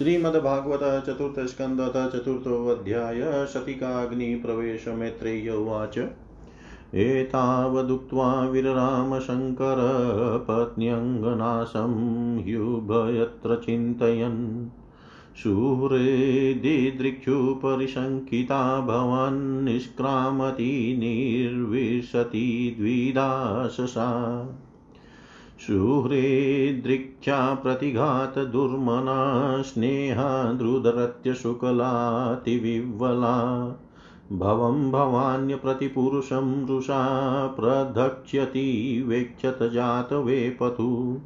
श्रीमद्भागवत चतुर्थ स्कंद चतुर्थोऽध्याय प्रवेश मैत्रेय उवाच। एतावदुक्त्वा विररामशङ्कर पत्न्यङ्गनाशं ह्युभयत्र चिन्तयन्। शूरे दिदृक्षुपरिशङ्किता भवान् निष्क्रामति निर्विशति द्विदाशसा शुह्रेदृक्षा प्रतिघातदुर्मना स्नेहाद्रुदरत्यशुकलातिविह्वला भवं भवान्यप्रतिपुरुषं रुषा, प्रधक्ष्यति वेक्षत जातवेपतु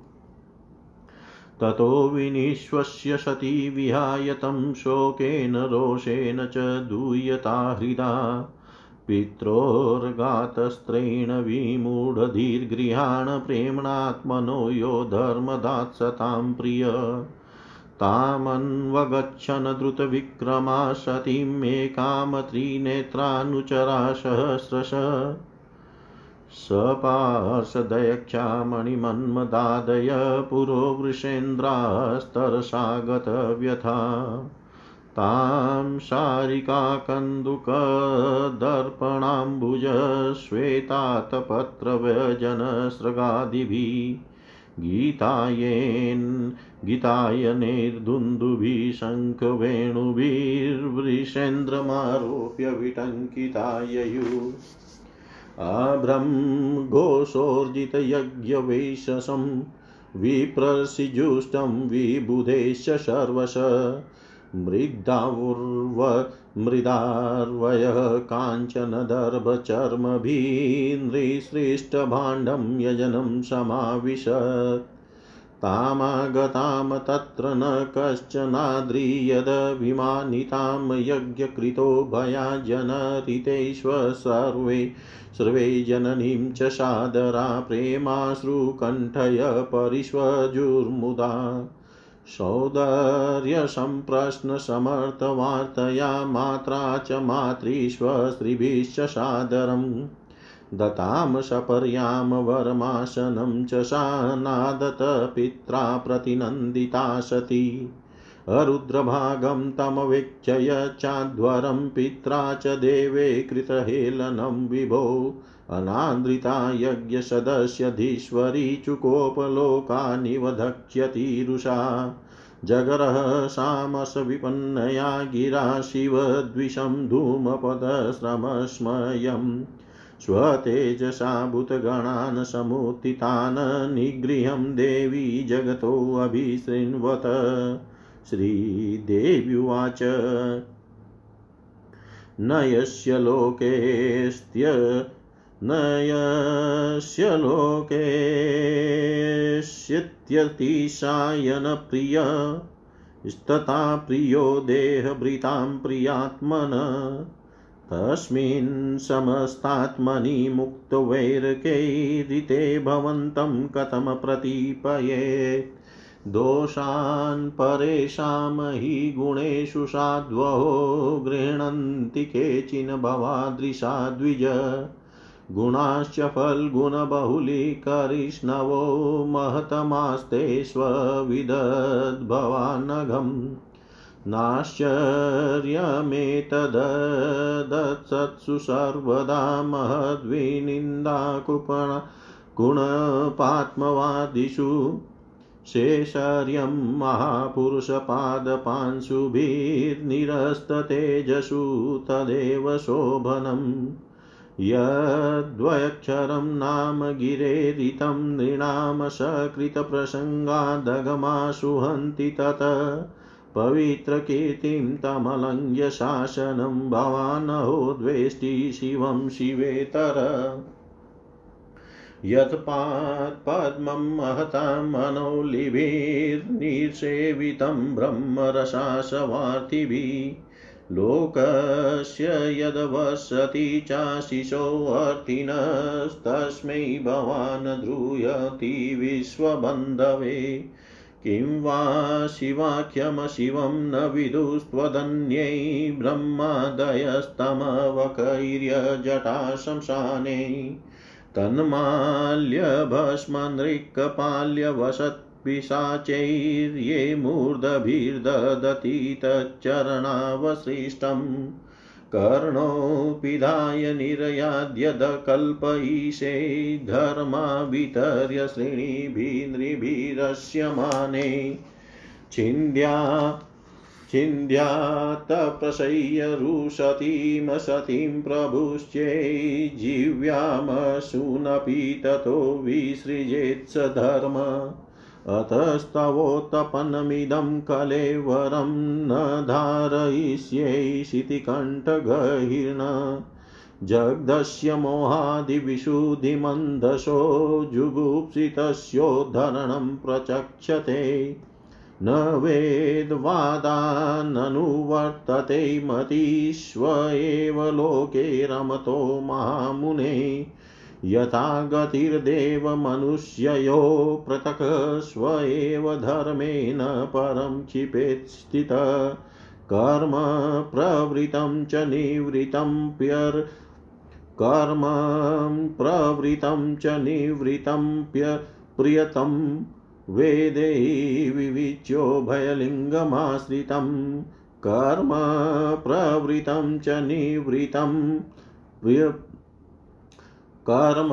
ततो विनिश्वस्य सती विहाय तं शोकेन रोषेण च दूयता हृदा। पित्रोर्गातस्त्रेण विमूढधीर्गृहाण प्रेम्णात्मनो यो धर्मदात्सतां प्रिय। तामन्वगच्छन् द्रुतविक्रमा सतीमेकामत्रिनेत्रानुचरा सहस्रश सपार्षदयक्षामणिमन्मदादय पुरो वृषेन्द्रास्तरसा गतव्यथा तां शारिकाकन्दुकदर्पणाम्बुज श्वेतातपत्रव्यजनसृगादिभिः गीतायेन् गीतायनैर्दुन्दुभिः शङ्खवेणुभिर्वृषेन्द्रमारोप्य विटङ्किताययु अभ्रं घोषोर्जितयज्ञवैशसं विप्रसिजुष्टं विबुधेश सर्वश। मृद्दावुर्व मृदार्वयः काञ्चनदर्भचर्मभिनृसृष्टभाण्डं यजनं समाविशत् तामागतां तत्र न कश्चनाद्रियदभिमानितां यज्ञकृतो भयाजनरितेष्व सर्वे। सर्वे जननीं च सादरा प्रेमाश्रुकण्ठय परिष्वजुर्मुदा। सौन्दर्यसम्प्रश्नसमर्थवार्तया मात्रा च मातृष्वस्त्रिभिश्च सादरम्। दतां सपर्यां वरमासनं च सा नादत पित्रा प्रतिनन्दिता सती अरुद्रभागं तमवेक्षय चाध्वरं पित्रा च देवे कृतहेलनं विभो। अनान्द्रिता यज्ञसदस्यधीश्वरी चुकोपलोकानिवधक्ष्यतीरुषा जगरः सामसविपन्नया गिरा शिवद्विषं धूमपदश्रमस्मयम् स्वतेजसा भूतगणान् समुत्थितान् निगृह्यं देवी जगतोऽभिशृण्वत श्रीदेव्युवाच। न यस्य लोकेस्त्य न यस्य लोकेष्यत्यतिशायनप्रिय स्तता प्रियो देहभृतां प्रियात्मन। तस्मिन् समस्तात्मनि मुक्तवैरकैरिते भवन्तं कथं प्रतीपयेत्। दोषान् परेषां हि गुणेषु साध्वो गृह्णन्ति केचिन् भवादृशा द्विज गुणाश्च फल्गुणबहुलीकरिष्णवो महतमास्ते स्वविदद्भवानघम् नाश्चर्यमेतदत्सत्सु सर्वदा महद्विनिन्दाकुपण गुणपात्मवादिषु। शेषर्यं महापुरुषपादपांशुभिर्निरस्ततेजसु तदेव शोभनम्। यद्वयक्षरं नाम गिरेरितं नृणां सकृतप्रसङ्गादगमाशु हन्ति तत्। पवित्रकीर्तिं तमलङ्घ्य शासनं भवानहो द्वेष्टि शिवं शिवेतर। यत्पात्पद्मं महतां मनौलिभिर्निर्सेवितं ब्रह्मरसासवार्तिभिः। लोकस्य यद्वसति चाशिशोऽर्थिनस्तस्मै भवान् द्रूयति विश्वबन्धवे। किं वा शिवाख्यमशिवं न विदुस्त्वदन्यै ब्रह्मादयस्तमवकैर्यजटा शंसाने तन्माल्यभस्मनृक्कपाल्यवसत् पिशाचैर्ये मूर्धभिर्दधति तच्चरणावशिष्टम् कर्णो पिधाय निर्याद्यदकल्पयिषे धर्मा वितर्य श्रेणिभिर्नृभिरस्यमाने छिन्द्या छिन्द्यात्तप्रसह्य रुशतीं सतीं प्रभुश्चै जीव्यामसूनपि ततो विसृजेत्स धर्म। अतस्तवोत्तपनमिदं कलेवरं न धारयिष्यै शितिकण्ठगहिर्न जग्धस्य मोहादिविशुद्धिमन्दशो जुगुप्सितस्योद्धरणं प्रचक्षते। न वेदवादाननुवर्तते मतीष्व एव लोके रमतो महामुने। यथा गतिर्देवमनुष्ययो पृथक् स्व एव धर्मेण परं क्षिपेत् स्थित कर्म प्रवृतं च निवृतं प्यर् कर्म प्रवृतं च निवृतं प्य प्रियतम् वेदै विविच्योभयलिङ्गमाश्रितं कर्म प्रवृतं च निवृतं कर्म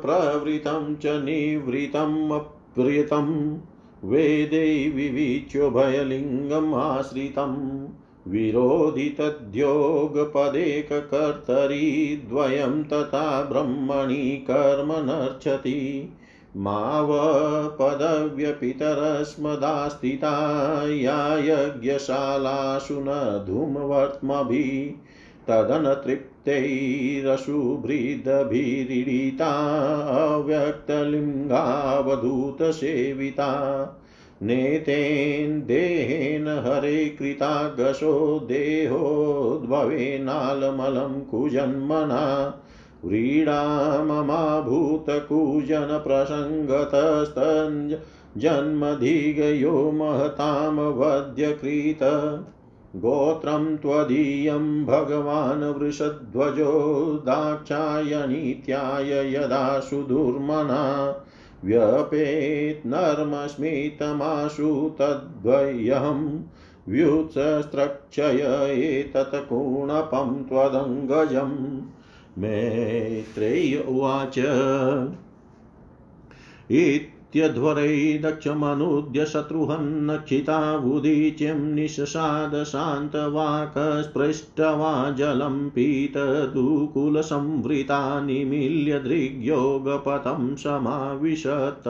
प्रवृतं च निवृतम् अप्रियतं वेदै विविच्योभयलिङ्गम् आश्रितं विरोधि तद्योगपदेककर्तरि द्वयं तथा ब्रह्मणि कर्म नर्चति। मावपदव्यपितरस्मदास्थिता या यज्ञशालासु न धूमवर्त्मभिः। तदनतृप्तैरशुभृदभिरीडिता अव्यक्तलिङ्गावधूतसेविता नेतेन देहेन हरे कृतागशो देहोद्भवेनालमलं कुजन्मना। व्रीडाममाभूतकूजनप्रसङ्गतस्तञ्जन्मधिगयो महतां वध्यकृत गोत्रं त्वदीयं भगवान् वृषध्वजो दाक्षायणीत्याय यदा सुदुर्मना व्यपेत् नर्मस्मितमाशु तद्वयं व्युत्स्रक्षय एतत् कुणपं त्वदङ्गजम् मैत्रेय उवाच। इत्यध्वरै दक्षमनुद्य शत्रुहन्नक्षितावुदीच्यं निशसाद शान्तवाकस्पृष्टवा जलं पीतदुकुलसंवृता निमील्य दृग्योगपथं समाविशत।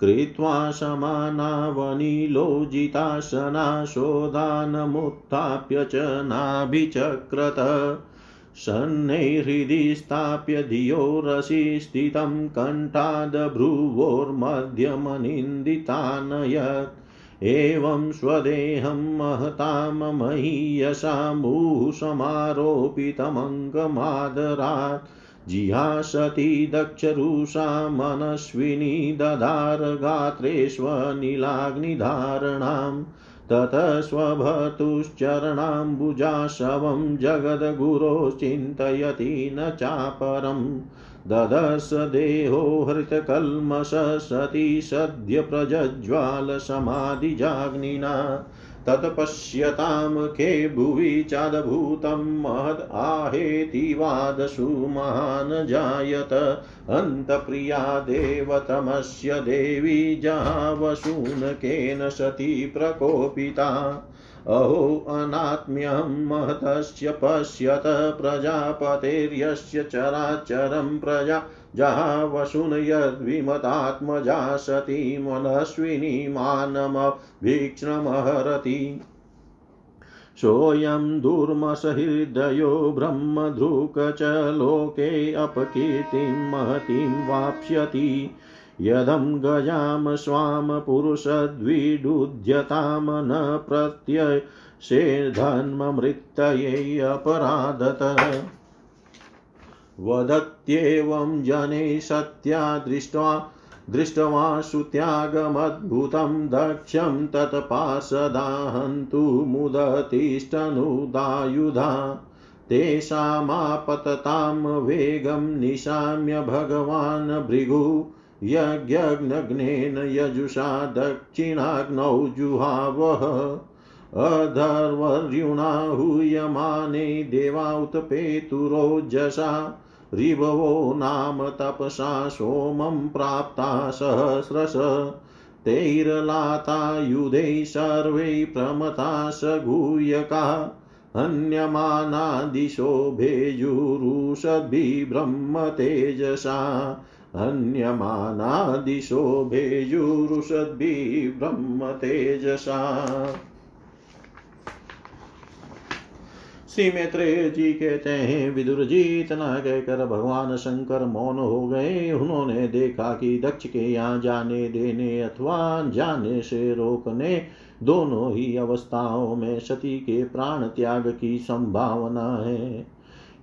कृत्वा समानावनीलोजितासनाशोदानमुत्थाप्य च नाभिचक्रत। शनैर्हृदि स्थाप्य धियो रसि स्थितं कण्ठादभ्रुवोर्मध्यमनिन्दितानयत्। एवं स्वदेहं महतां महीयसा मुहुसमारोपितमङ्गमादरात्। जिहासति दक्षरुषा मनस्विनी ददार गात्रेष्वनिलाग्निधारणाम् ततः स्वभतुश्चरणाम्बुजाशवं जगद्गुरोश्चिन्तयति न चापरम् ददर्श देहो हृतकल्मष सति सद्य प्रज्ज्वालसमाधिजाग्निना तत्पश्यतां के भुवि चादभूतं महद् आहेतिवादसु महान् जायत। अन्तप्रिया देवतमस्य देवी जावशूनकेन सती प्रकोपिता। अहो अनात्म्यं महतस्य पश्यत प्रजापतेर्यस्य चराचरं प्रजा जहावशुन यद्विमतात्मजा सती मनस्विनी मानमभीक्ष्णमहरति सोऽयं दुर्मसहृदयो ब्रह्मधृक च लोके अपकीर्तिं महतीं वाप्स्यति। यदं गजां स्वां पुरुषद्विडुध्यतां न प्रत्ययशेर्धन्ममृत्तये अपराधत। वदत्येवं जने सत्या दृष्ट्वा दृष्ट्वा सुत्यागमद्भुतं दक्षं तत्पार्षदाहन्तु मुदतिष्ठनुदायुधा तेषामापततां वेगं निशाम्य भगवान् भृगु यज्ञग्नेन यजुषा दक्षिणाग्नौ जुहावः। अधर्वर्युणा हूयमाने देवाउतपेतुरोजसा ऋभवो नाम तपसा सोमं प्राप्ता सहस्रश। तैर्लातायुधैः सर्वै प्रमता सगूयका। हन्यमानादिशो भेजुरुषद्भिब्रह्म तेजसा हन्यमानादिशो भेजुरुषद्भिब्रह्म तेजसा श्री मैत्रेय जी कहते हैं, विदुर जी, इतना कहकर भगवान शंकर मौन हो गए। उन्होंने देखा कि दक्ष के यहाँ जाने, देने अथवा जाने से रोकने दोनों ही अवस्थाओं में सती के प्राण त्याग की संभावना है।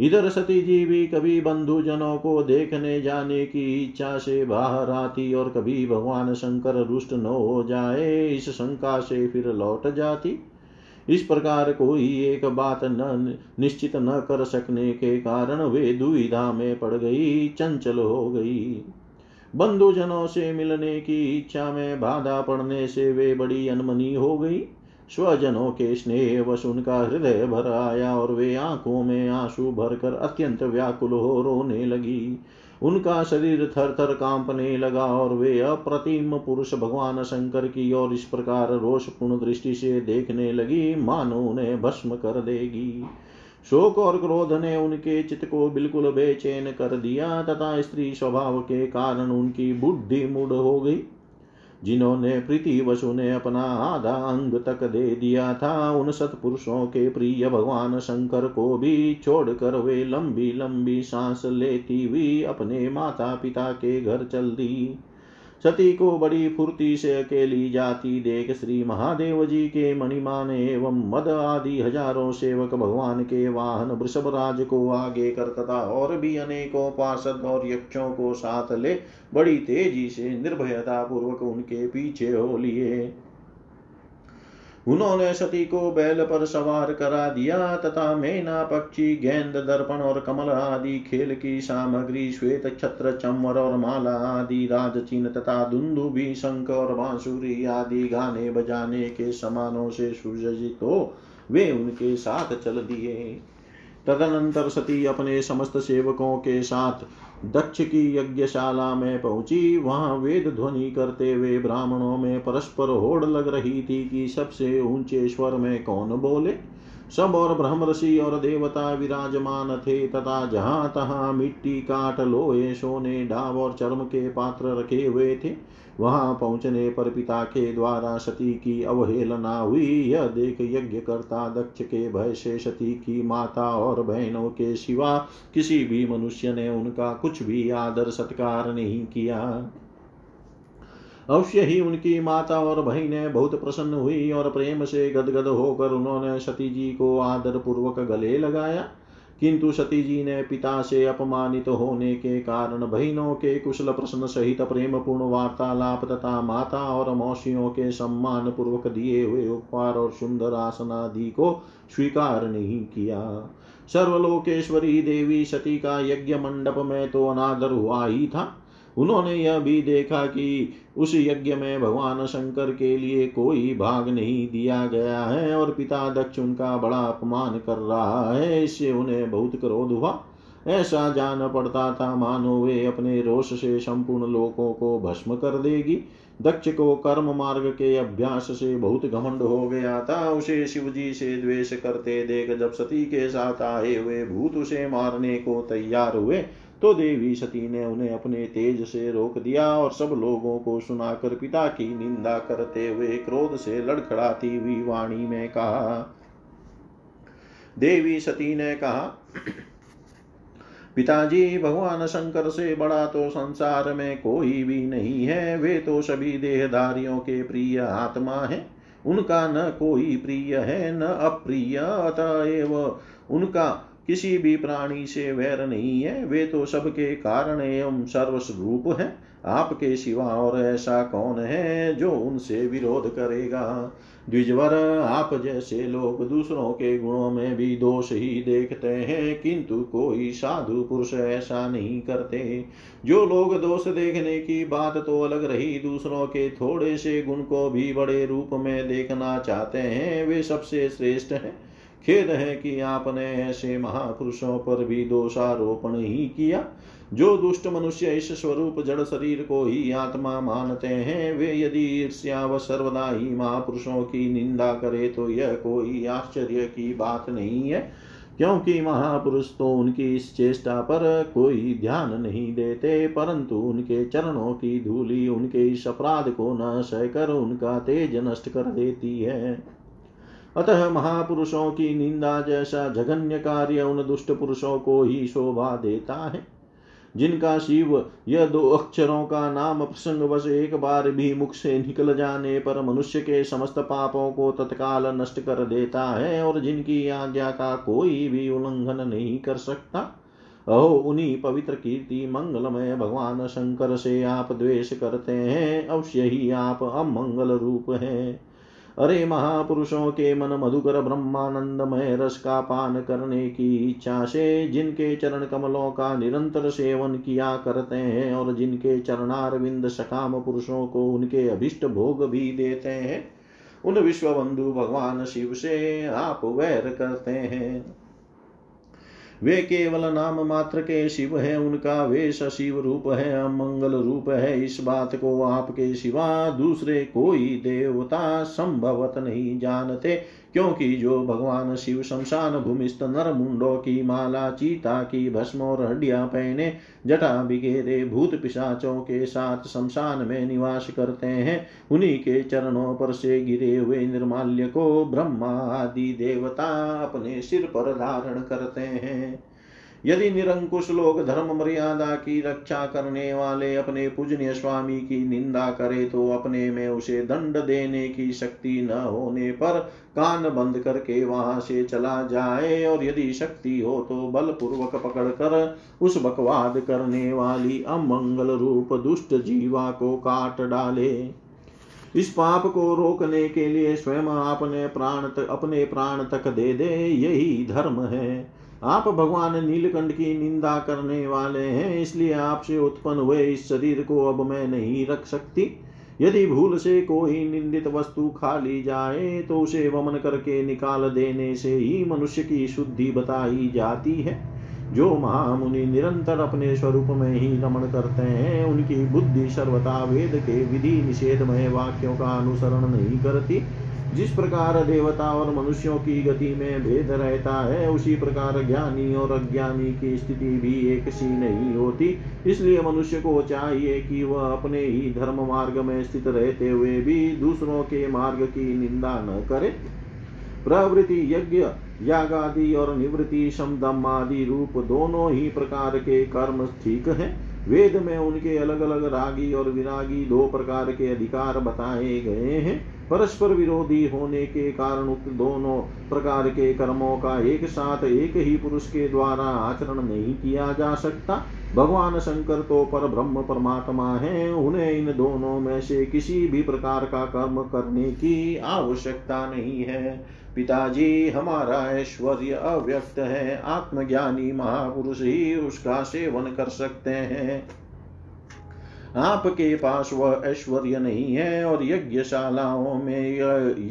इधर सती जी भी कभी बंधुजनों को देखने जाने की इच्छा से बाहर आती और कभी भगवान शंकर रुष्ट न हो जाए, इस शंका से फिर लौट जाती। इस प्रकार कोई एक बात न निश्चित न कर सकने के कारण वे दुविधा में पड़ गई, चंचल हो गई। बंधुजनों से मिलने की इच्छा में बाधा पड़ने से वे बड़ी अनमनी हो गई। स्वजनों के स्नेह वश उनका हृदय भर आया और वे आँखों में आँसू भरकर अत्यंत व्याकुल हो रोने लगी। उनका शरीर थर थर कांपने लगा और वे अप्रतिम पुरुष भगवान शंकर की ओर इस प्रकार रोषपूर्ण दृष्टि से देखने लगी, मानो उन्हें भस्म कर देगी। शोक और क्रोध ने उनके चित्त को बिल्कुल बेचैन कर दिया, तथा स्त्री स्वभाव के कारण उनकी बुद्धि मूड हो गई। जिन्होंने प्रीति वसु ने अपना आधा अंग तक दे दिया था, उन सतपुरुषों के प्रिय भगवान शंकर को भी छोड़कर वे लंबी लंबी सांस लेती हुई अपने माता पिता के घर चल दी। सती को बड़ी फुर्ती से अकेली जाती देख श्री महादेव जी के मणिमान एवं मद आदि हज़ारों सेवक भगवान के वाहन वृषभ राज को आगे कर तथा और भी अनेकों पार्षद और यक्षों को साथ ले बड़ी तेज़ी से निर्भयता पूर्वक उनके पीछे हो लिए। उन्होंने सती को बैल पर सवार करा दिया, तथा मेना, पक्षी, गेंद, दर्पण और कमल आदि, खेल की सामग्री, श्वेत छत्र चम्वर और माला आदि, राज चिन्ह तथा भी, शंख और बांसुरी आदि गाने बजाने के समानों से सुजित हो, वे उनके साथ चल दिए। तदनंतर सती अपने समस्त सेवकों के साथ दक्ष की यज्ञशाला में पहुँची। वहाँ वेद ध्वनि करते हुए ब्राह्मणों में परस्पर होड़ लग रही थी कि सबसे ऊँचे स्वर में कौन बोले। सब और ब्रह्म ऋषि और देवता विराजमान थे तथा जहाँ तहां मिट्टी, काट, लोहे, सोने, डाब और चर्म के पात्र रखे हुए थे। वहाँ पहुँचने पर पिता के द्वारा सती की अवहेलना हुई। यह देख यज्ञ करता दक्ष के भय से सती की माता और बहनों के सिवा किसी भी मनुष्य ने उनका कुछ भी आदर सत्कार नहीं किया। अवश्य ही उनकी माता और बहनें बहुत प्रसन्न हुई और प्रेम से गदगद होकर उन्होंने सती जी को आदर पूर्वक गले लगाया। किंतु सती जी ने पिता से अपमानित होने के कारण बहनों के कुशल प्रश्न सहित प्रेम पूर्ण वार्तालाप तथा माता और मौसियों के सम्मान पूर्वक दिए हुए उपहार और सुंदर आसन आदि को स्वीकार नहीं किया। सर्वलोकेश्वरी देवी सती का यज्ञ मंडप में तो अनादर हुआ ही था। उन्होंने यह भी देखा कि उस यज्ञ में भगवान शंकर के लिए कोई भाग नहीं दिया गया है और पिता दक्ष उनका बड़ा अपमान कर रहा है, इससे उन्हें बहुत क्रोध हुआ। ऐसा जान पड़ता था मानो वे अपने रोष से संपूर्ण लोकों को भस्म कर देगी। दक्ष को कर्म मार्ग के अभ्यास से बहुत घमंड हो गया था। उसे शिव जी से द्वेष करते देख जब सती के साथ आए हुए भूत उसे मारने को तैयार हुए तो देवी सती ने उन्हें अपने तेज से रोक दिया और सब लोगों को सुनाकर पिता की निंदा करते हुए क्रोध से लड़खड़ाती हुई वाणी में कहा, देवी सती ने कहा, पिताजी, भगवान शंकर से बड़ा तो संसार में कोई भी नहीं है, वे तो सभी देहधारियों के प्रिय आत्मा है। उनका न कोई प्रिय है, न अप्रिय, अतएव उनका किसी भी प्राणी से वैर नहीं है, वे तो सबके कारण एवं सर्वस्वरूप है। आपके सिवा और ऐसा कौन है जो उनसे विरोध करेगा? द्विजवर, आप जैसे लोग दूसरों के गुणों में भी दोष ही देखते हैं, किंतु कोई साधु पुरुष ऐसा नहीं करते। जो लोग दोष देखने की बात तो अलग रही, दूसरों के थोड़े से गुण को भी बड़े रूप में देखना चाहते हैं, वे सबसे श्रेष्ठ हैं। खेद है कि आपने ऐसे महापुरुषों पर भी दोषारोपण ही किया। जो दुष्ट मनुष्य इस स्वरूप जड़ शरीर को ही आत्मा मानते हैं, वे यदि ईर्ष्या व सर्वदा ही महापुरुषों की निंदा करे तो यह कोई आश्चर्य की बात नहीं है, क्योंकि महापुरुष तो उनकी इस चेष्टा पर कोई ध्यान नहीं देते, परंतु उनके चरणों की धूली, उनके इस अपराध को न सहकर उनका तेज नष्ट कर देती है। अतः महापुरुषों की निंदा जैसा जघन्य कार्य उन दुष्ट पुरुषों को ही शोभा देता है। जिनका शिव यह दो अक्षरों का नाम प्रसंग बस एक बार भी मुख से निकल जाने पर मनुष्य के समस्त पापों को तत्काल नष्ट कर देता है और जिनकी आज्ञा का कोई भी उल्लंघन नहीं कर सकता। अहो, उन्हीं पवित्र कीर्ति मंगलमय भगवान शंकर से आप द्वेष करते हैं। अवश्य ही आप अमंगल रूप हैं। अरे महापुरुषों के मन मधुकर ब्रह्मानंदमय रस का पान करने की इच्छा से जिनके चरण कमलों का निरंतर सेवन किया करते हैं और जिनके चरणारविंद सकाम पुरुषों को उनके अभिष्ट भोग भी देते हैं, उन विश्व बंधु भगवान शिव से आप वैर करते हैं। वे केवल नाम मात्र के शिव है, उनका वेश शिव रूप है, अमंगल रूप है। इस बात को आपके सिवा दूसरे कोई देवता संभवत नहीं जानते। क्योंकि जो भगवान शिव शमशान भूमिस्त नर मुंडो की माला, चीता की भस्म और हड्डियाँ पहने जटा बिगेरे भूत पिशाचों के साथ शमशान में निवास करते हैं। उन्हीं के चरणों पर से गिरे हुए निर्माल्य को ब्रह्मा आदि देवता अपने सिर पर धारण करते हैं। यदि निरंकुश लोग धर्म मर्यादा की रक्षा करने वाले अपने पूजनीय स्वामी की निंदा करे तो अपने में उसे दंड देने की शक्ति न होने पर कान बंद करके वहाँ से चला जाए, और यदि शक्ति हो तो बलपूर्वक पकड़कर उस बकवाद करने वाली अमंगल रूप दुष्ट जीवा को काट डाले। इस पाप को रोकने के लिए स्वयं आपने प्राण तक अपने प्राण तक दे दे, यही धर्म है। आप भगवान नीलकंठ की निंदा करने वाले हैं, इसलिए आपसे उत्पन्न हुए इस शरीर को अब मैं नहीं रख सकती। यदि भूल से कोई निंदित वस्तु खा ली जाए तो उसे वमन करके निकाल देने से ही मनुष्य की शुद्धि बताई जाती है। जो महामुनि निरंतर अपने स्वरूप में ही रमण करते हैं, उनकी बुद्धि सर्वथा वेद के विधि निषेधमय वाक्यों का अनुसरण नहीं करती। जिस प्रकार देवता और मनुष्यों की गति में भेद रहता है, उसी प्रकार ज्ञानी और अज्ञानी की स्थिति भी एक सी नहीं होती। इसलिए मनुष्य को चाहिए कि वह अपने ही धर्म मार्ग में स्थित रहते हुए भी दूसरों के मार्ग की निंदा न करे। प्रवृत्ति यज्ञ याग आदि और निवृत्ति समदम आदि रूप दोनों ही प्रकार के कर्म ठीक है। वेद में उनके अलग अलग रागी और विरागी दो प्रकार के अधिकार बताए गए हैं। परस्पर विरोधी होने के कारण उक्त दोनों प्रकार के कर्मों का एक साथ एक ही पुरुष के द्वारा आचरण नहीं किया जा सकता। भगवान शंकर तो पर ब्रह्म परमात्मा है, उन्हें इन दोनों में से किसी भी प्रकार का कर्म करने की आवश्यकता नहीं है। पिताजी, हमारा ऐश्वर्य अव्यक्त है, आत्मज्ञानी महापुरुष ही उसका सेवन कर सकते हैं। आपके पास वह ऐश्वर्य नहीं है और यज्ञशालाओं में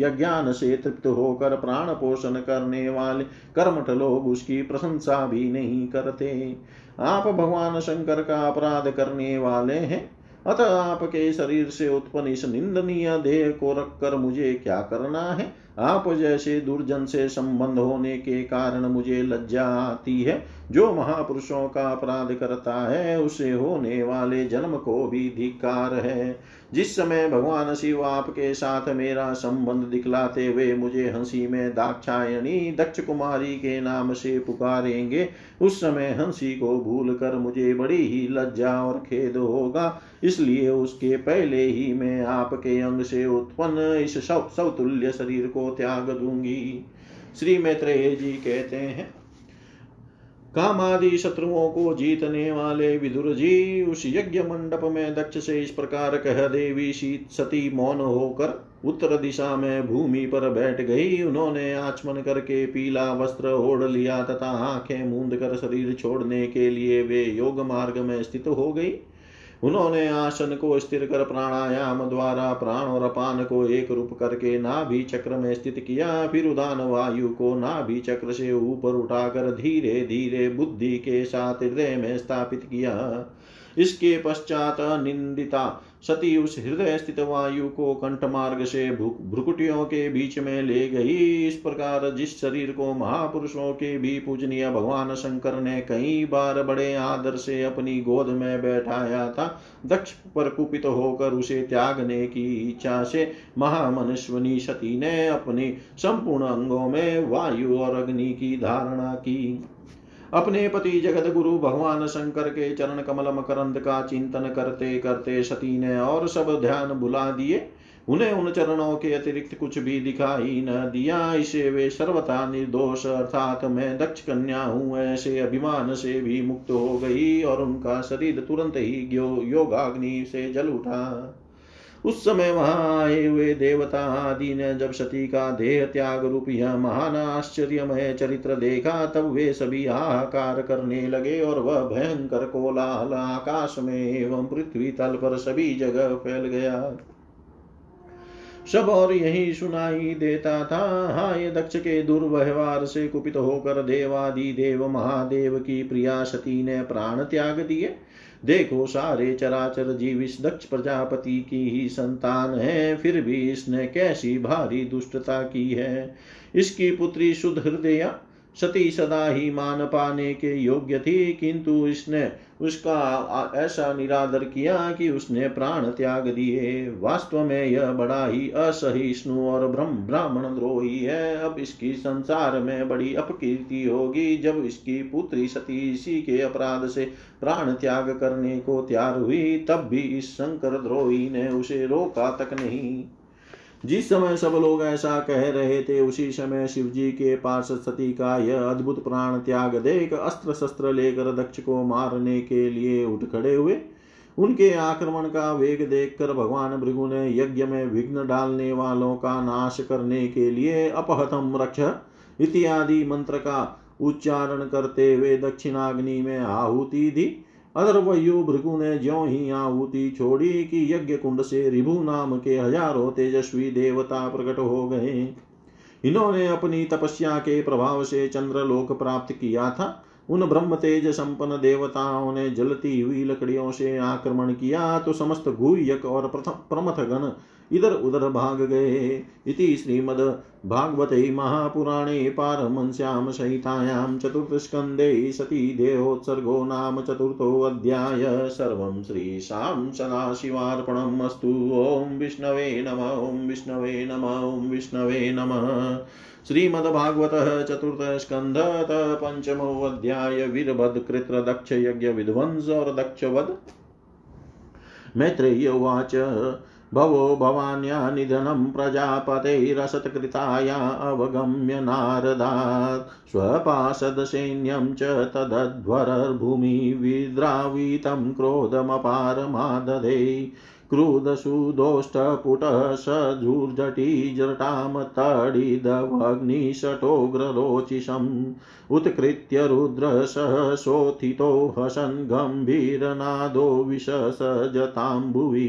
यज्ञान से तृप्त होकर प्राण पोषण करने वाले कर्मठ लोग उसकी प्रशंसा भी नहीं करते। आप भगवान शंकर का अपराध करने वाले हैं। अतः आपके शरीर से उत्पन्न इस निंदनीय देह को रखकर मुझे क्या करना है? आप जैसे दुर्जन से संबंध होने के कारण मुझे लज्जा आती है। जो महापुरुषों का अपराध करता है, उसे होने वाले जन्म को भी धिकार है। जिस समय भगवान शिव आपके साथ मेरा संबंध दिखलाते हुए मुझे हँसी में दाक्षायणी दक्ष कुमारी के नाम से पुकारेंगे, उस समय हँसी को भूल कर मुझे बड़ी ही लज्जा और खेद होगा। इसलिए उसके पहले ही मैं आपके अंग से उत्पन्न इस सौतुल्य शरीर को त्याग दूँगी। श्री मैत्रेय जी कहते हैं कामादि शत्रुओं को जीतने वाले विदुर जी, उस यज्ञ मंडप में दक्ष से इस प्रकार कह देवी, शीत सती मौन होकर उत्तर दिशा में भूमि पर बैठ गई। उन्होंने आचमन करके पीला वस्त्र ओढ़ लिया तथा आँखें मूंद कर शरीर छोड़ने के लिए वे योग मार्ग में स्थित हो गई। उन्होंने आसन को स्थिर कर प्राणायाम द्वारा प्राण और अपान को एक रूप करके नाभि चक्र में स्थित किया। फिर उदान वायु को नाभि चक्र से ऊपर उठाकर धीरे धीरे बुद्धि के साथ हृदय में स्थापित किया। इसके पश्चात निंदिता सती उस हृदय स्थित वायु को कंठ मार्ग से भ्रुकुटियों के बीच में ले गई। इस प्रकार जिस शरीर को महापुरुषों के भी पूजनीय भगवान शंकर ने कई बार बड़े आदर से अपनी गोद में बैठाया था, दक्ष पर कुपित होकर उसे त्यागने की इच्छा से महामनुष्वनी सती ने अपने संपूर्ण अंगों में वायु और अग्नि की धारणा की। अपने पति जगत गुरु भगवान शंकर के चरण कमल मकरंद का चिंतन करते करते सती ने और सब ध्यान बुला दिए। उन्हें उन चरणों के अतिरिक्त कुछ भी दिखाई न दिया। इसे वे सर्वथा निर्दोष, अर्थात मैं दक्ष कन्या हूँ, ऐसे अभिमान से भी मुक्त हो गई और उनका शरीर तुरंत ही योगाग्नि से जल उठा। उस समय वहाँ आए हुए देवता आदि ने जब सती का देह त्याग रूप यह महान आश्चर्यमय चरित्र देखा, तब वे सभी हाहाकार करने लगे और वह भयंकर कोलाहल आकाश में एवं पृथ्वी तल पर सभी जगह फैल गया। सब और यही सुनाई देता था। हाय दक्ष के दुर्व्यवहार से कुपित होकर देवादि देव महादेव की प्रिया सती ने प्राण त्याग दिए। देखो सारे चराचर जीव इस दक्ष प्रजापति की ही संतान है, फिर भी इसने कैसी भारी दुष्टता की है? इसकी पुत्री सुध हृदया सती सदा ही मान पाने के योग्य थी, किंतु इसने उसका ऐसा निरादर किया कि उसने प्राण त्याग दिए। वास्तव में यह बड़ा ही असहिष्णु और ब्रह्म ब्राह्मण द्रोही है। अब इसकी संसार में बड़ी अपकीर्ति होगी। जब इसकी पुत्री सती इसी के अपराध से प्राण त्याग करने को तैयार हुई, तब भी इस शंकर द्रोही ने उसे रोका तक नहीं। जिस समय सब लोग ऐसा कह रहे थे, उसी समय शिव जी के पास सती का यह अद्भुत प्राण त्याग देख अस्त्र शस्त्र लेकर दक्ष को मारने के लिए उठ खड़े हुए। उनके आक्रमण का वेग देखकर भगवान भृगु ने यज्ञ में विघ्न डालने वालों का नाश करने के लिए अपहतम रक्ष इत्यादि मंत्र का उच्चारण करते हुए दक्षिणाग्नि में आहुति दी। अधर्वयु भृगु ने ज्यो ही आहुति छोड़ी कि यज्ञ कुंड से रिभु नाम के हज़ारों तेजस्वी देवता प्रकट हो गए। इन्होंने अपनी तपस्या के प्रभाव से चंद्रलोक प्राप्त किया था। उन ब्रह्म तेज संपन्न देवताओं ने जलती हुई लकड़ियों से आक्रमण किया। तो समस्त गुह्यक और प्रमथ गण इधर उधर भाग गए। इति श्रीमद् भागवते महापुराणे पारमंस्यां संहितायां चतुर्थस्कन्धे सती देहोत्सर्गो नाम चतुर्थोऽध्याय। सर्वं श्रीशां सदाशिवार्पणम् अस्तु। विष्णवे नम, ॐ विष्णवे नम, ॐ विष्णवे नमः। श्रीमद्भागवतः चतुर्थस्कन्धत पञ्चमोऽध्याय यज्ञ विध्वंस और दक्षवध मैत्रेय उवाच। भवो भवान्या निधनं प्रजापतेरसत्कृताया अवगम्य नारदात् स्वपासदसैन्यं च तदध्वरर्भूमि विद्रावितं क्रोधमपारमादधे क्रुदसुदोष्टपुटः सजूर्जटिजटां तडिदवग्निशटोग्ररोचिषम् उत्कृत्य रुद्रसहसोत्थितो हसन् गम्भीरनादो विशसजतां भुवि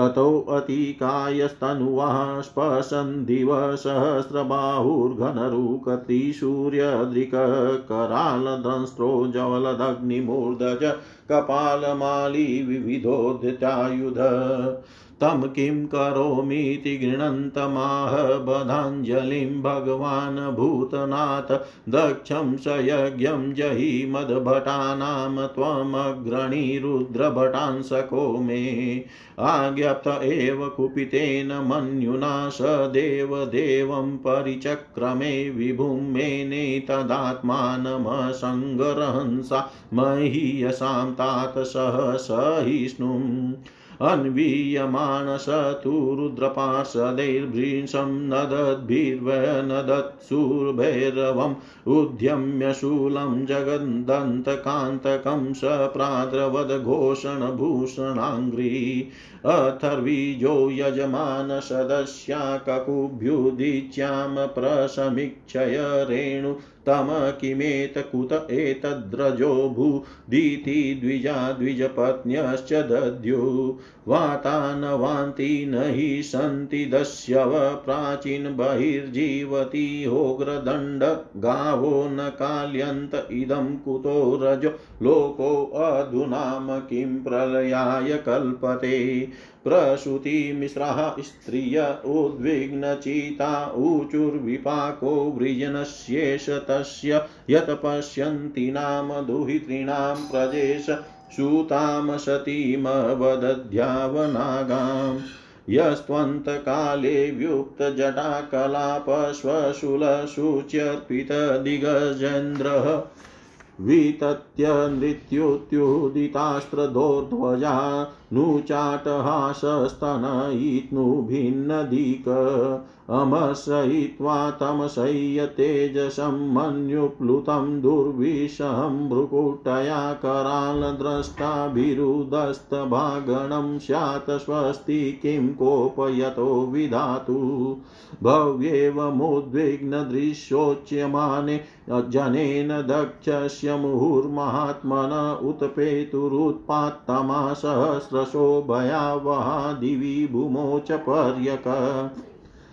ततोऽतिकायस्तनुवः स्पशन् दिवसहस्रबाहुर्घनरुकत्रिसूर्यदृक्करालदंस्त्रो जवलदग्निमूर्धज कपालमाली विविधोदितायुध तं किं करोमीति गृणन्तमाह बधाञ्जलिं भगवान् भूतनाथ दक्षं स यज्ञं जहि मद्भटानां त्वमग्रणीरुद्रभटांसको मे आज्ञप्त एव कुपितेन मन्युना स देवदेवं परिचक्रमे विभुं मेने तदात्मानमसङ्गरहंसा महीयसां तात सह अन्वीयमाणस तु रुद्रपार्षदैर्भृशं नदद्भिर्वनदत्सुर्भैरवम् उद्यम्य शूलं जगदन्तकान्तकं स प्राद्रवदघोषणभूषणाङ्घ्री अथर्वीजो यजमानसदस्या ककुभ्युदीच्यां प्रसमीक्षय रेणु तम किमेतकुत एतद्रजो भूदिति द्विजा द्विजपत्न्यश्च दद्यु वातानवान्ति न हि सन्ति दस्यव प्राचीन बहिर्जीवति होग्रदण्ड न काल्यन्त इदं कुतो रजो। लोको किं प्रलयाय कल्पते। प्रसूतिमिश्राः स्त्रिय उद्विग्नचिता ऊचुर्विपाको वृजनस्येष तस्य यत् पश्यन्ति नाम दुहितॄणां प्रजेश सूतां सतीमवदध्यावनागाम् यस्त्वन्तकाले व्युक्तजटाकलापश्वशूलसूच्यर्पितदिगजेन्द्रः वितत्य नृत्युत्युदितास्त्रदोर्ध्वजा नुचाटहासस्तनयित्नुभिन्नदिक अमसयित्वा तमसय्य तेजसं मन्युप्लुतं दुर्विषहं भ्रुकुटया करालद्रष्टाभिरुदस्तभागणं स्यात् स्वस्ति किं कोपयतो विधातु। भव्येवमुद्विग्नदृश्योच्यमाने जनेन दक्षस्य मुहुर्महात्मन उत्पेतुरुत्पात्तमा सहस्रशो भयावहा दिवि भूमौ च पर्यक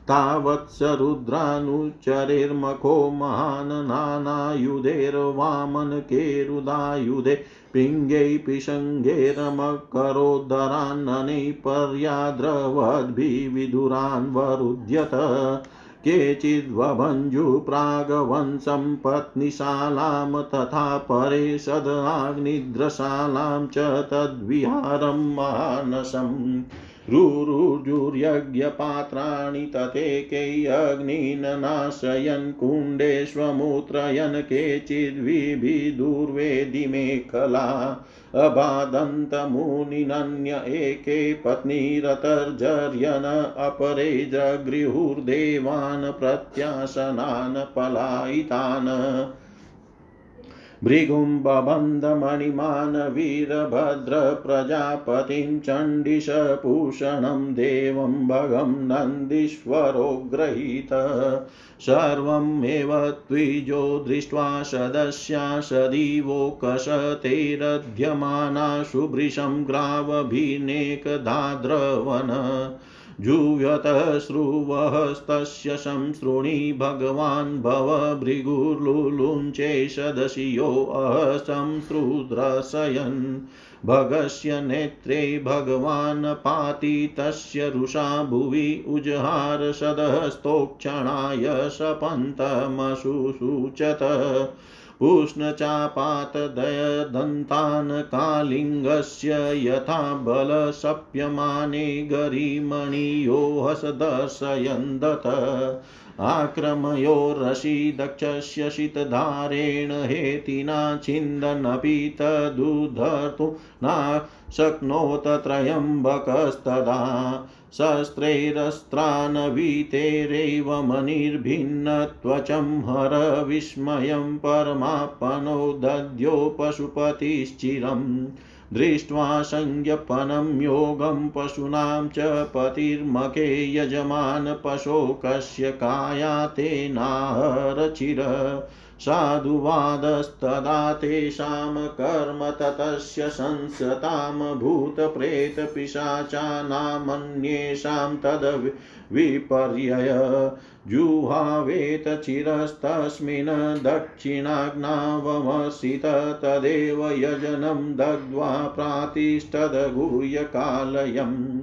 तावत्स रुद्रानुचरेर्मखो महान् नानायुधैर्वामनकेरुदायुधे पिङ्गै पिशङ्गैरमकरोदरान्ननै पर्याद्रवद्भिविदुरान् वरुध्यत। केचिद्वभञ्जुप्रागवंशं पत्नीशालां तथा परे सदाग्निद्रशालां च तद्विहारं मानसम् रुरुजुर्यज्ञपात्राणि तथेकैरग्नीन् नाशयन् कुण्डेष्वमूत्रयन् केचिद्विभिदुर्वेदिमेखला अबादन्तमुनिनन्य एके पत्नीरतर्जर्यन अपरे जगृहुर्देवान् प्रत्यासनान् पलायितान् भृगुं बबन्धमणिमान् वीरभद्रप्रजापतिं चण्डिशभूषणं देवं भगं नन्दीश्वरो गृहीत सर्वमेव द्विजो दृष्ट्वा सदस्या सदीवोकशतेरध्यमाना शुभृशं ग्रावभिनेकदाद्रवन्। जुव्यतश्रुवस्तस्य संसृणि भगवान् भव भृगुर्लुलुञ्चे सदशियोऽसंसृद्रशयन् भगस्य नेत्रे भगवान् पाति तस्य रुषा भुवि उजहार सपन्तमशुसूचत उष्णचापातदयदन्तान् कालिङ्गस्य यथा बलसप्यमाने गरीमणियो हसदर्शयन्दत आक्रमयोरसि दक्षस्य शीतधारेण हेतिना छिन्दन्नपि तदुद्धर्तु न शक्नोत त्र्यम्बकस्तदा शस्त्रैरस्त्रान्वीतेरैव मनिर्भिन्नत्वचं हर विस्मयं परमापनो दद्यो पशुपतिश्चिरम् दृष्ट्वा संज्ञपनं योगं पशूनां च पतिर्मखे यजमान पशोकस्य काया तेनाहरचिर साधुवादस्तदा तेषां कर्म ततस्य संसतां भूतप्रेतपिशाचानामन्येषां तद् विपर्यय। जुहावेत चिरस्तस्मिन् दक्षिणाग्नावमसित तदेव यजनं दग्ध्वा प्रातिष्ठदगूयकालयम्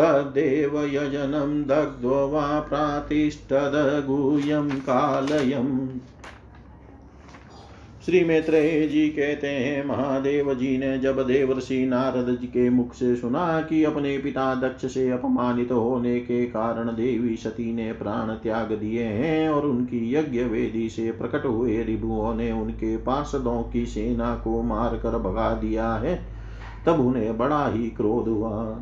तदेव यजनं दग्ध्वा प्रातिष्ठदगूयं कालयम्। श्री मैत्रेय जी कहते हैं महादेव जी ने जब देवर्षि नारद जी के मुख से सुना कि अपने पिता दक्ष से अपमानित होने के कारण देवी सती ने प्राण त्याग दिए हैं और उनकी यज्ञ वेदी से प्रकट हुए रिभुओं ने उनके पार्षदों की सेना को मारकर भगा दिया है, तब उन्हें बड़ा ही क्रोध हुआ।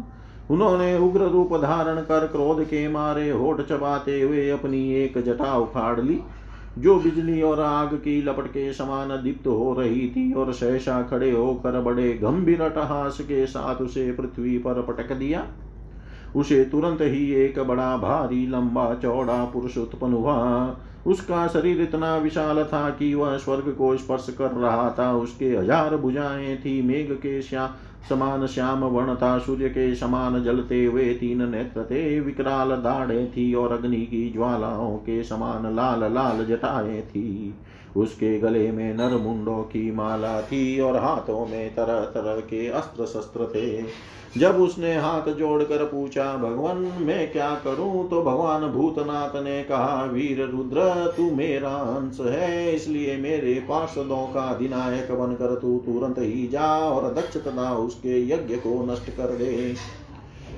उन्होंने उग्र रूप धारण कर क्रोध के मारे होठ चबाते हुए अपनी एक जटा उखाड़ ली। जो बिजली और आग की लपट के समान दीप्त हो रही थी और सहसा खड़े होकर बड़े गंभीर अटहास के साथ उसे पृथ्वी पर पटक दिया, उसे तुरंत ही एक बड़ा भारी लंबा चौड़ा पुरुष उत्पन्न हुआ। उसका शरीर इतना विशाल था कि वह स्वर्ग को स्पर्श कर रहा था। उसके हज़ार भुजाएँ थी, मेघ के श्या समान श्याम वर्ण था सूर्य के समान जलते हुए तीन नेत्र थे विकराल दाढ़े थी और अग्नि की ज्वालाओं के समान लाल लाल जटाएँ थी। उसके गले में नर मुंडों की माला थी और हाथों में तरह तरह के अस्त्र शस्त्र थे। जब उसने हाथ जोड़कर पूछा, भगवान, मैं क्या करूँ? तो भगवान भूतनाथ ने कहा, वीर रुद्र, तू मेरा अंश है, इसलिए मेरे पार्षदों का अधिनायक बनकर तू तुरंत ही जा और दक्ष तथा उसके यज्ञ को नष्ट कर दे।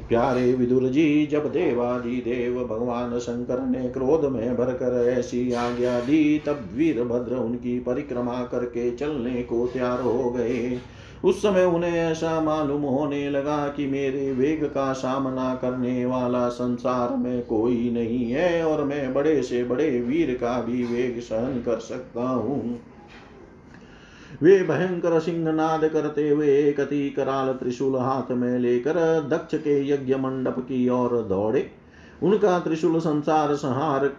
प्यारे विदुर जी, जब देवादि देव भगवान शंकर ने क्रोध में भरकर ऐसी आज्ञा दी, तब वीरभद्र उनकी परिक्रमा करके चलने को तैयार हो गए। उस समय उन्हें ऐसा मालूम होने लगा कि मेरे वेग का सामना करने वाला संसार में कोई नहीं है, और मैं बड़े से बड़े वीर का भी वेग सहन कर सकता हूँ। वे भयंकर सिंह नाद करते हुए एक अति कराल त्रिशूल हाथ में लेकर दक्ष के यज्ञ मंडप की ओर दौड़े। उनका त्रिशूल संसार संहार,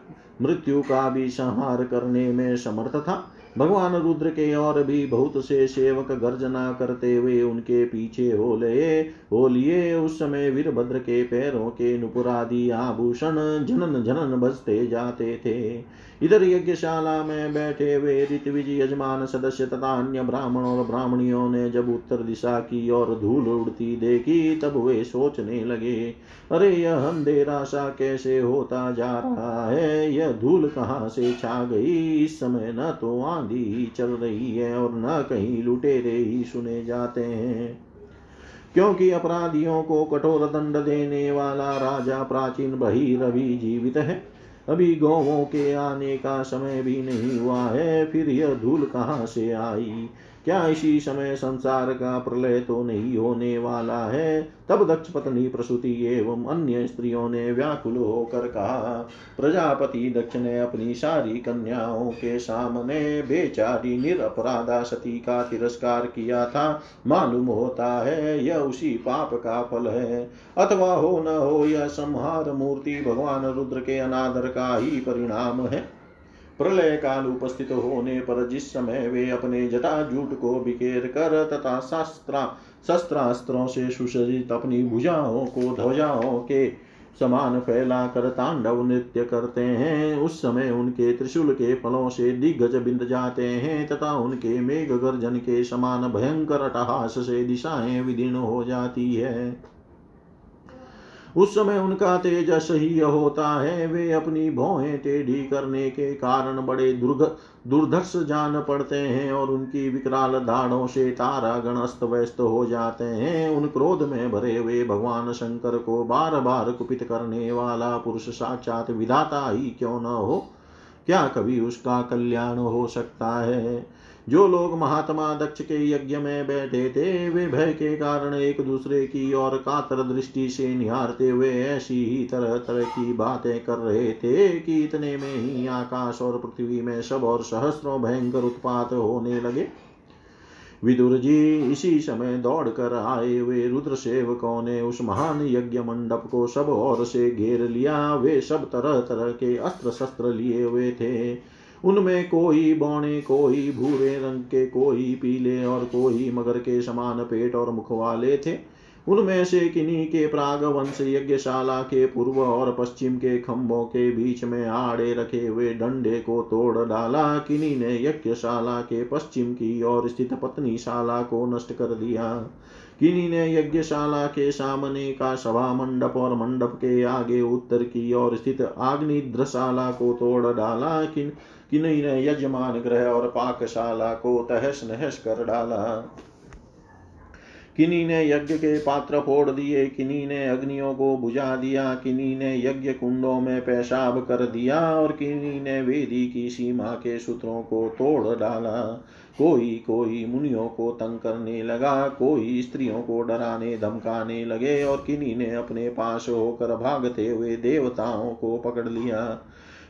मृत्यु का भी संहार करने में समर्थ था। भगवान रुद्र के और भी बहुत से सेवक गर्जना करते हुए उनके पीछे हो ले हो लिए। उस समय वीरभद्र के पैरों के नुपुरादि आभूषण जनन जनन बजते जाते थे। इधर यज्ञशाला में बैठे हुए ऋतविज यजमान सदस्य तथा अन्य ब्राह्मण और ब्राह्मणियों ने जब उत्तर दिशा की और धूल उड़ती देखी, तब वे सोचने लगे, अरे, यह अंधेरा सा कैसे होता जा रहा है? यह धूल कहाँ से छा गई? इस समय न तो आंधी ही चल रही है और न कहीं लुटेरे ही सुने जाते हैं। क्योंकि अपराधियों को कठोर दंड देने वाला राजा प्राचीन बही रवि जीवित है। अभी गौवों के आने का समय भी नहीं हुआ है, फिर यह धूल कहाँ से आई? क्या इसी समय संसार का प्रलय तो नहीं होने वाला है। तब दक्ष पत्नी प्रसूति एवं अन्य स्त्रियों ने व्याकुल होकर कहा, प्रजापति दक्ष ने अपनी सारी कन्याओं के सामने बेचारी निरपराधा सती का तिरस्कार किया था। मालूम होता है यह उसी पाप का फल है। अथवा हो न हो यह संहार मूर्ति भगवान रुद्र के अनादर का ही परिणाम है। प्रलय काल उपस्थित होने पर जिस समय वे अपने जटा जूट को बिखेर कर तथा शास्त्रा, शस्त्रास्त्रों से सुसज्जित अपनी भुजाओं को ध्वजाओं के समान फैला कर तांडव नृत्य करते हैं, उस समय उनके त्रिशूल के फलों से दिग्गज बिंद जाते हैं तथा उनके मेघ गर्जन के समान भयंकर अटहास से दिशाएँ विदीर्ण हो जाती है। उस समय उनका तेजस ही होता है। वे अपनी भौहें टेढ़ी करने के कारण बड़े दुर्ग, दुर्धर्ष जान पड़ते हैं और उनकी विकराल दाढ़ों से तारा गण अस्त व्यस्त हो जाते हैं। उन क्रोध में भरे हुए भगवान शंकर को बार बार कुपित करने वाला पुरुष साक्षात विधाता ही क्यों न हो? क्या कभी उसका कल्याण हो सकता है? जो लोग महात्मा दक्ष के यज्ञ में बैठे थे, वे भय के कारण एक दूसरे की ओर कातर दृष्टि से निहारते हुए ऐसी ही तरह तरह की बातें कर रहे थे कि इतने में ही आकाश और पृथ्वी में सब और सहस्रों भयंकर उत्पात होने लगे। विदुर जी, इसी समय दौड़ कर आए हुए रुद्र सेवकों ने उस महान यज्ञ मंडप को सब ओर से घेर लिया। वे सब तरह तरह के अस्त्र शस्त्र लिए हुए थे। उनमें कोई बौने, कोई भूरे रंग के, कोई पीले और कोई मगर के समान पेट और मुख वाले थे। उनमें से किन्हीं के प्राग वंश यज्ञशाला के पूर्व और पश्चिम के खंभों के बीच में आड़े रखे हुए डंडे को तोड़ डाला, किन्हीं ने यज्ञशाला के पश्चिम की ओर स्थित पत्नी शाला को नष्ट कर दिया। किन्हीं ने यज्ञशाला के सामने का सभा मंडप और मंडप के आगे उत्तर की ओर स्थित आग्निद्रशाला को तोड़ डाला। किन किन्हीं ने यजमान ग्रह और पाकशाला को तहस नहस कर डाला। किन्हीं ने यज्ञ के पात्र फोड़ दिए किन्हीं ने अग्नियों को बुझा दिया किन्हीं ने यज्ञ कुंडों में पेशाब कर दिया और किन्हीं ने वेदी की सीमा के सूत्रों को तोड़ डाला। कोई कोई मुनियों को तंग करने लगा, कोई स्त्रियों को डराने, धमकाने लगे और किन्हीं ने अपने पास होकर भागते हुए देवताओं को पकड़ लिया।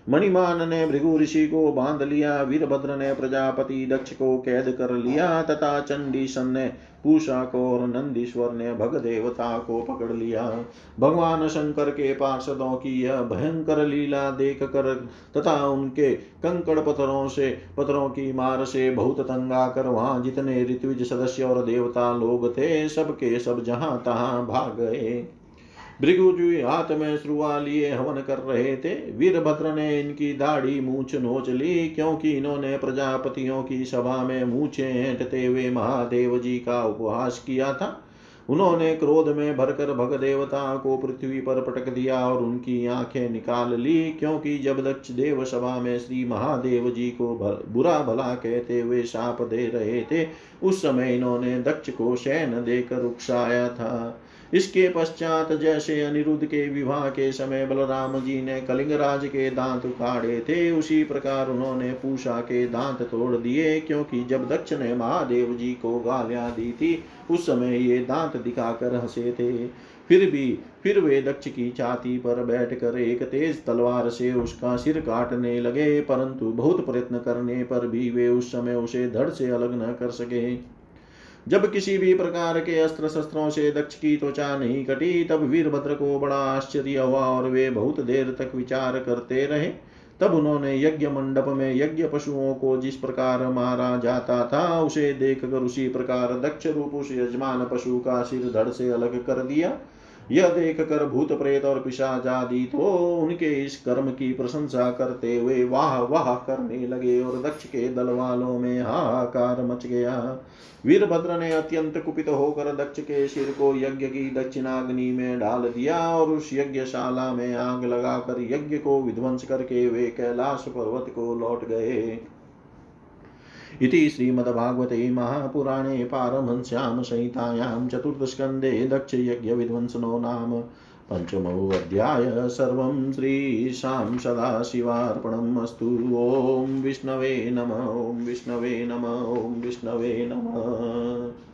मणिमान ने भृगु ऋषि को बाँध लिया वीरभद्र ने प्रजापति दक्ष को कैद कर लिया, तथा चंडीशन ने पूषा को और नंदीश्वर ने भग देवता को पकड़ लिया। भगवान शंकर के पार्षदों की यह भयंकर लीला देख कर तथा उनके कंकड़ पत्थरों से, पत्थरों की मार से बहुत तंगा कर वहाँ जितने ऋत्विज सदस्य और देवता लोग थे, सबके सब जहाँ तहां भाग गए। भृगुजी हाथ में श्रुआ लिए हवन कर रहे थे। वीरभद्र ने इनकी दाढ़ी मूछ नोच ली, क्योंकि इन्होंने प्रजापतियों की सभा में मूछे हेंटते हुए महादेव जी का उपहास किया था। उन्होंने क्रोध में भरकर भग देवता को पृथ्वी पर पटक दिया और उनकी आँखें निकाल ली, क्योंकि जब दक्ष देव सभा में श्री महादेव जी को बुरा भला कहते हुए शाप दे रहे थे, उस समय इन्होंने दक्ष को शैन देकर उकसाया था। इसके पश्चात जैसे अनिरुद्ध के विवाह के समय बलराम जी ने कलिंगराज के दांत उखाड़े थे, उसी प्रकार उन्होंने पूषा के दांत तोड़ दिए, क्योंकि जब दक्ष ने महादेव जी को गालियाँ दी थी, उस समय ये दांत दिखाकर हंसे थे। फिर भी, फिर वे दक्ष की छाती पर बैठकर एक तेज तलवार से उसका सिर काटने लगे, परंतु बहुत प्रयत्न करने पर भी वे उस समय उसे धड़ से अलग न कर सके। जब किसी भी प्रकार के अस्त्र शस्त्रों से दक्ष की त्वचा नहीं कटी, तब वीरभद्र को बड़ा आश्चर्य हुआ और वे बहुत देर तक विचार करते रहे। तब उन्होंने यज्ञ मंडप में यज्ञ पशुओं को जिस प्रकार मारा जाता था, उसे देखकर उसी प्रकार दक्ष रूप उस यजमान पशु का सिर धड़ से अलग कर दिया। यह देख कर भूत प्रेत और पिशाच आदि तो उनके इस कर्म की प्रशंसा करते हुए वाह वाह करने लगे और दक्ष के दल वालों में हाहाकार मच गया। वीरभद्र ने अत्यंत कुपित होकर दक्ष के सिर को यज्ञ की दक्षिणाग्नि में डाल दिया और उस यज्ञशाला में आग लगाकर यज्ञ को विध्वंस करके वे कैलाश पर्वत को लौट गए। इति श्रीमद्भागवते महापुराणे पारमहंस्यां संहितायां चतुर्थस्कन्धे दक्षयज्ञविध्वंसनो नाम पञ्चमोऽध्याय सर्वं श्रीशां सदाशिवार्पणम् अस्तु। ॐ विष्णवे नम, ॐ विष्णवे नम, ॐ विष्णवे नमः।